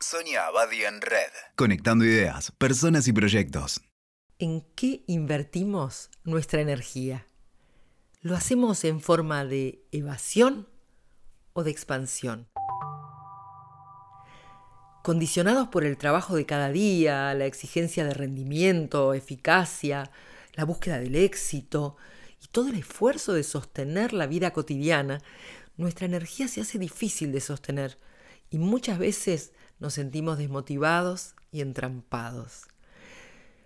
Sonia Abadi en Red. Conectando ideas, personas y proyectos. ¿En qué invertimos nuestra energía? ¿Lo hacemos en forma de evasión o de expansión? Condicionados por el trabajo de cada día, la exigencia de rendimiento, eficacia, la búsqueda del éxito y todo el esfuerzo de sostener la vida cotidiana, nuestra energía se hace difícil de sostener y muchas veces nos sentimos desmotivados y entrampados.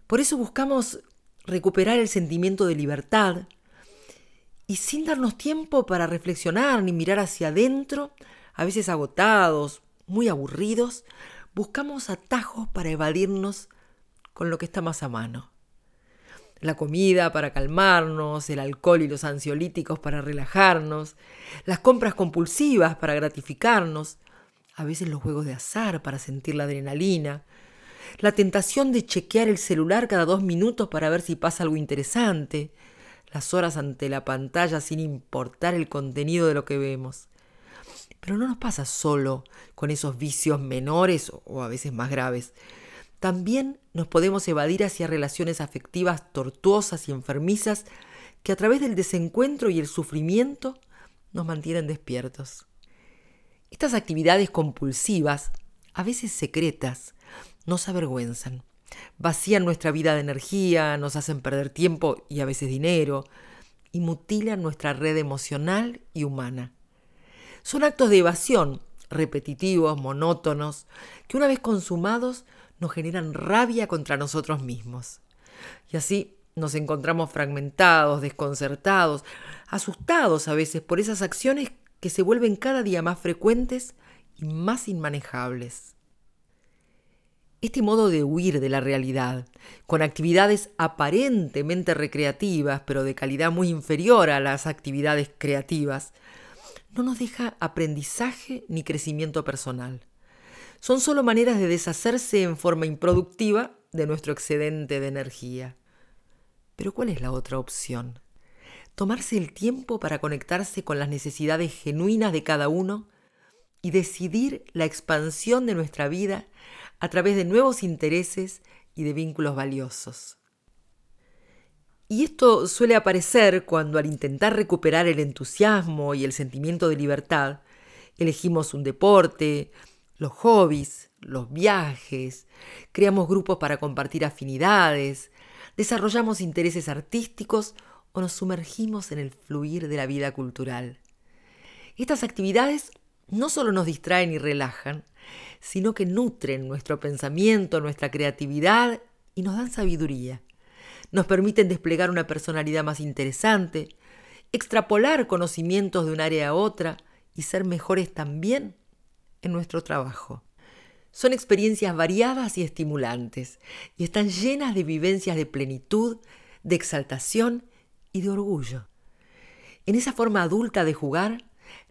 Por eso buscamos recuperar el sentimiento de libertad y sin darnos tiempo para reflexionar ni mirar hacia adentro, a veces agotados, muy aburridos, buscamos atajos para evadirnos con lo que está más a mano. La comida para calmarnos, el alcohol y los ansiolíticos para relajarnos, las compras compulsivas para gratificarnos, a veces los juegos de azar para sentir la adrenalina, la tentación de chequear el celular cada dos minutos para ver si pasa algo interesante, las horas ante la pantalla sin importar el contenido de lo que vemos. Pero no nos pasa solo con esos vicios menores o a veces más graves. También nos podemos evadir hacia relaciones afectivas tortuosas y enfermizas que a través del desencuentro y el sufrimiento nos mantienen despiertos. Estas actividades compulsivas, a veces secretas, nos avergüenzan, vacían nuestra vida de energía, nos hacen perder tiempo y a veces dinero, y mutilan nuestra red emocional y humana. Son actos de evasión, repetitivos, monótonos, que una vez consumados nos generan rabia contra nosotros mismos. Y así nos encontramos fragmentados, desconcertados, asustados a veces por esas acciones que se vuelven cada día más frecuentes y más inmanejables. Este modo de huir de la realidad, con actividades aparentemente recreativas, pero de calidad muy inferior a las actividades creativas, no nos deja aprendizaje ni crecimiento personal. Son solo maneras de deshacerse en forma improductiva de nuestro excedente de energía. Pero ¿cuál es la otra opción? Tomarse el tiempo para conectarse con las necesidades genuinas de cada uno y decidir la expansión de nuestra vida a través de nuevos intereses y de vínculos valiosos. Y esto suele aparecer cuando al intentar recuperar el entusiasmo y el sentimiento de libertad, elegimos un deporte, los hobbies, los viajes, creamos grupos para compartir afinidades, desarrollamos intereses artísticos o nos sumergimos en el fluir de la vida cultural. Estas actividades no solo nos distraen y relajan, sino que nutren nuestro pensamiento, nuestra creatividad y nos dan sabiduría. Nos permiten desplegar una personalidad más interesante, extrapolar conocimientos de un área a otra y ser mejores también en nuestro trabajo. Son experiencias variadas y estimulantes y están llenas de vivencias de plenitud, de exaltación y de orgullo. En esa forma adulta de jugar,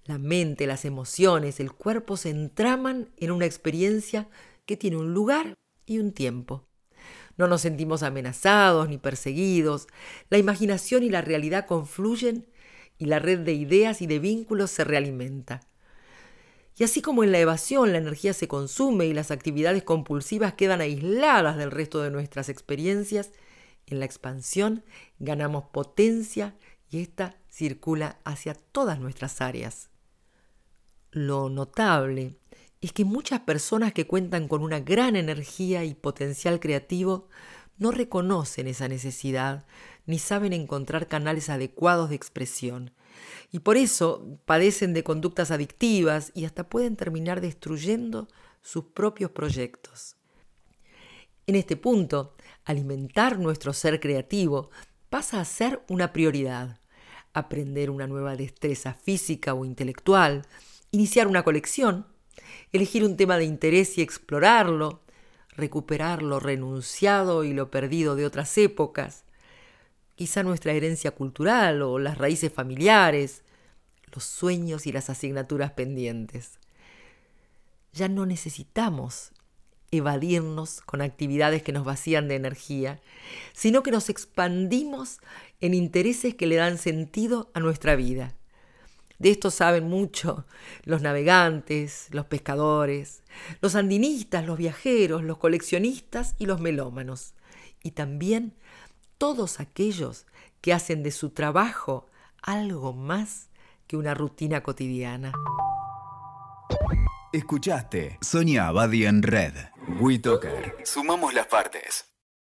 la mente, las emociones, el cuerpo se entraman en una experiencia que tiene un lugar y un tiempo. No nos sentimos amenazados ni perseguidos, la imaginación y la realidad confluyen y la red de ideas y de vínculos se realimenta. Y así como en la evasión la energía se consume y las actividades compulsivas quedan aisladas del resto de nuestras experiencias, en la expansión ganamos potencia y ésta circula hacia todas nuestras áreas. Lo notable es que muchas personas que cuentan con una gran energía y potencial creativo no reconocen esa necesidad ni saben encontrar canales adecuados de expresión. Y por eso padecen de conductas adictivas y hasta pueden terminar destruyendo sus propios proyectos. En este punto, alimentar nuestro ser creativo pasa a ser una prioridad. Aprender una nueva destreza física o intelectual, iniciar una colección, elegir un tema de interés y explorarlo, recuperar lo renunciado y lo perdido de otras épocas, quizá nuestra herencia cultural o las raíces familiares, los sueños y las asignaturas pendientes. Ya no necesitamos evadirnos con actividades que nos vacían de energía, sino que nos expandimos en intereses que le dan sentido a nuestra vida. De esto saben mucho los navegantes, los pescadores, los andinistas, los viajeros, los coleccionistas y los melómanos. Y también todos aquellos que hacen de su trabajo algo más que una rutina cotidiana. Escuchaste Sonia Abadi en Red. WeToker. Sumamos las partes.